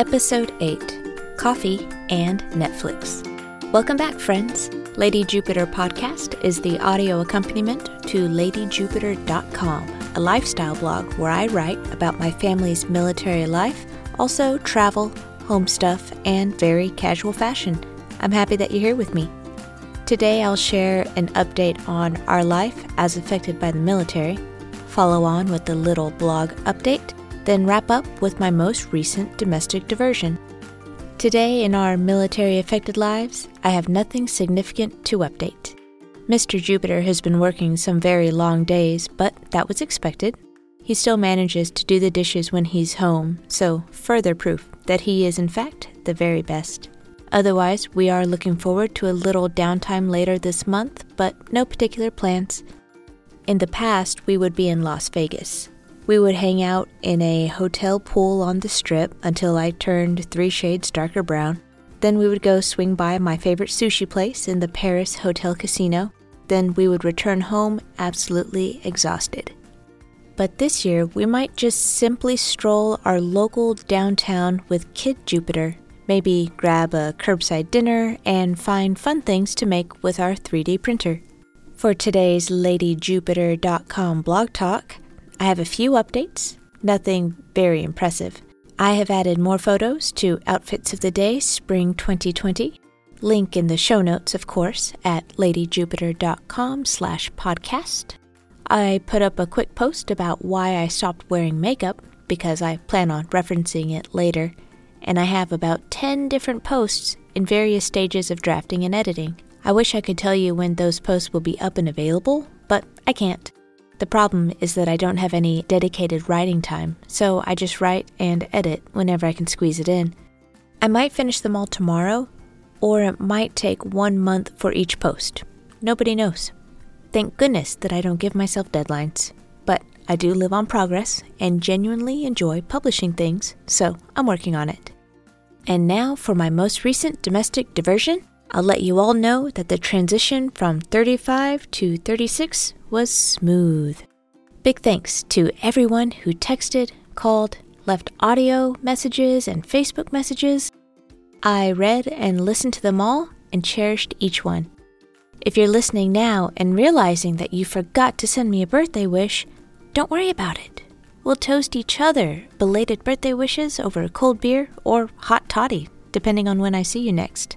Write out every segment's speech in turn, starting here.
Episode 8 Coffee and Netflix. Welcome back, friends. Lady Jupiter podcast is the audio accompaniment to ladyjupiter.com, a lifestyle blog where I write about my family's military life, also travel, home stuff, and very casual fashion. I'm happy that you're here with me. Today I'll share an update on our life as affected by the military, follow on with the little blog update, then wrap up with my most recent domestic diversion. Today, in our military affected lives, I have nothing significant to update. Mr. Jupiter has been working some very long days, but that was expected. He still manages to do the dishes when he's home, so further proof that he is, in fact, the very best. Otherwise, we are looking forward to a little downtime later this month, but no particular plans. In the past, we would be in Las Vegas. We would hang out in a hotel pool on the strip until I turned three shades darker brown. Then we would go swing by my favorite sushi place in the Paris Hotel Casino. Then we would return home absolutely exhausted. But this year, we might just simply stroll our local downtown with Kid Jupiter, maybe grab a curbside dinner, and find fun things to make with our 3D printer. For today's LadyJupiter.com blog talk, I have a few updates, nothing very impressive. I have added more photos to Outfits of the Day Spring 2020. Link in the show notes, of course, at ladyjupiter.com slash podcast. I put up a quick post about why I stopped wearing makeup, because I plan on referencing it later, and I have about 10 different posts in various stages of drafting and editing. I wish I could tell you when those posts will be up and available, but I can't. The problem is that I don't have any dedicated writing time, so I just write and edit whenever I can squeeze it in. I might finish them all tomorrow, or it might take one month for each post. Nobody knows. Thank goodness that I don't give myself deadlines. But I do live on progress and genuinely enjoy publishing things, so I'm working on it. And now for my most recent domestic diversion. I'll let you all know that the transition from 35 to 36 was smooth. Big thanks to everyone who texted, called, left audio messages, and Facebook messages. I read and listened to them all and cherished each one. If you're listening now and realizing that you forgot to send me a birthday wish, don't worry about it. We'll toast each other belated birthday wishes over a cold beer or hot toddy, depending on when I see you next.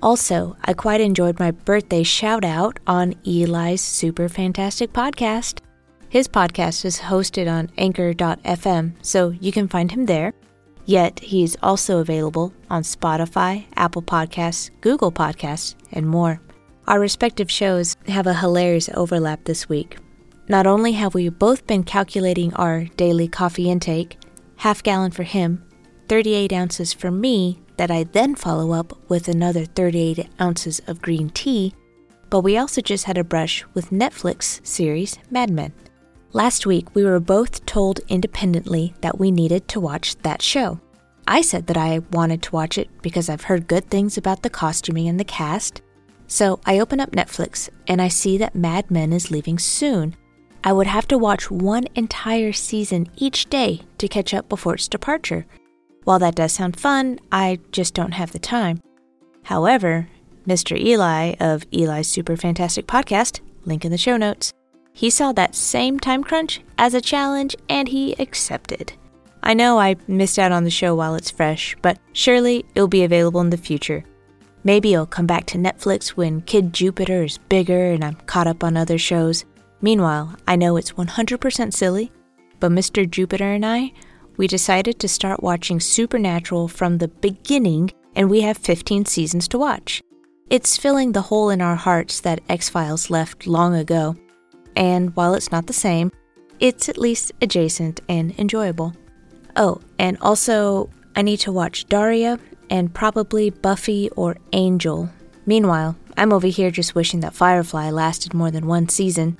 Also, I quite enjoyed my birthday shout out on Eli's Super Fantastic podcast. His podcast is hosted on anchor.fm, so you can find him there. Yet, he's also available on Spotify, Apple Podcasts, Google Podcasts, and more. Our respective shows have a hilarious overlap this week. Not only have we both been calculating our daily coffee intake, half gallon for him, 38 ounces for me, that I then follow up with another 38 ounces of green tea, but we also just had a brush with Netflix series Mad Men. Last week, we were both told independently that we needed to watch that show. I said that I wanted to watch it because I've heard good things about the costuming and the cast. So I open up Netflix and I see that Mad Men is leaving soon. I would have to watch one entire season each day to catch up before its departure. While that does sound fun, I just don't have the time. However, Mr. Eli of Eli's Super Fantastic Podcast, link in the show notes, he saw that same time crunch as a challenge and he accepted. I know I missed out on the show while it's fresh, but surely it'll be available in the future. Maybe it'll come back to Netflix when Kid Jupiter is bigger and I'm caught up on other shows. Meanwhile, I know it's 100% silly, but Mr. Jupiter and I we decided to start watching Supernatural from the beginning, and we have 15 seasons to watch. It's filling the hole in our hearts that X Files left long ago. And while it's not the same, it's at least adjacent and enjoyable. Oh, and also, I need to watch Daria and probably Buffy or Angel. Meanwhile, I'm over here just wishing that Firefly lasted more than one season.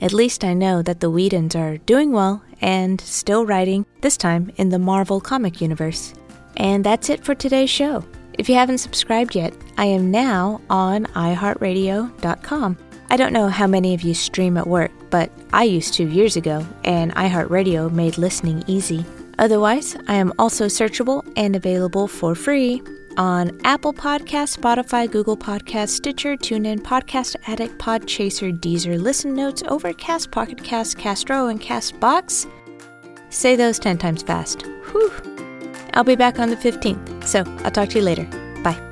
At least I know that the Whedons are doing well and still writing, this time in the Marvel comic universe. And that's it for today's show. If you haven't subscribed yet, I am now on iHeartRadio.com. I don't know how many of you stream at work, but I used to years ago, and iHeartRadio made listening easy. Otherwise, I am also searchable and available for free on Apple Podcasts, Spotify, Google Podcasts, Stitcher, TuneIn, Podcast Addict, Podchaser, Deezer, Listen Notes, Overcast, Pocket Cast, Castro, and Castbox. Say those 10 times fast. Whew. I'll be back on the 15th, so I'll talk to you later. Bye.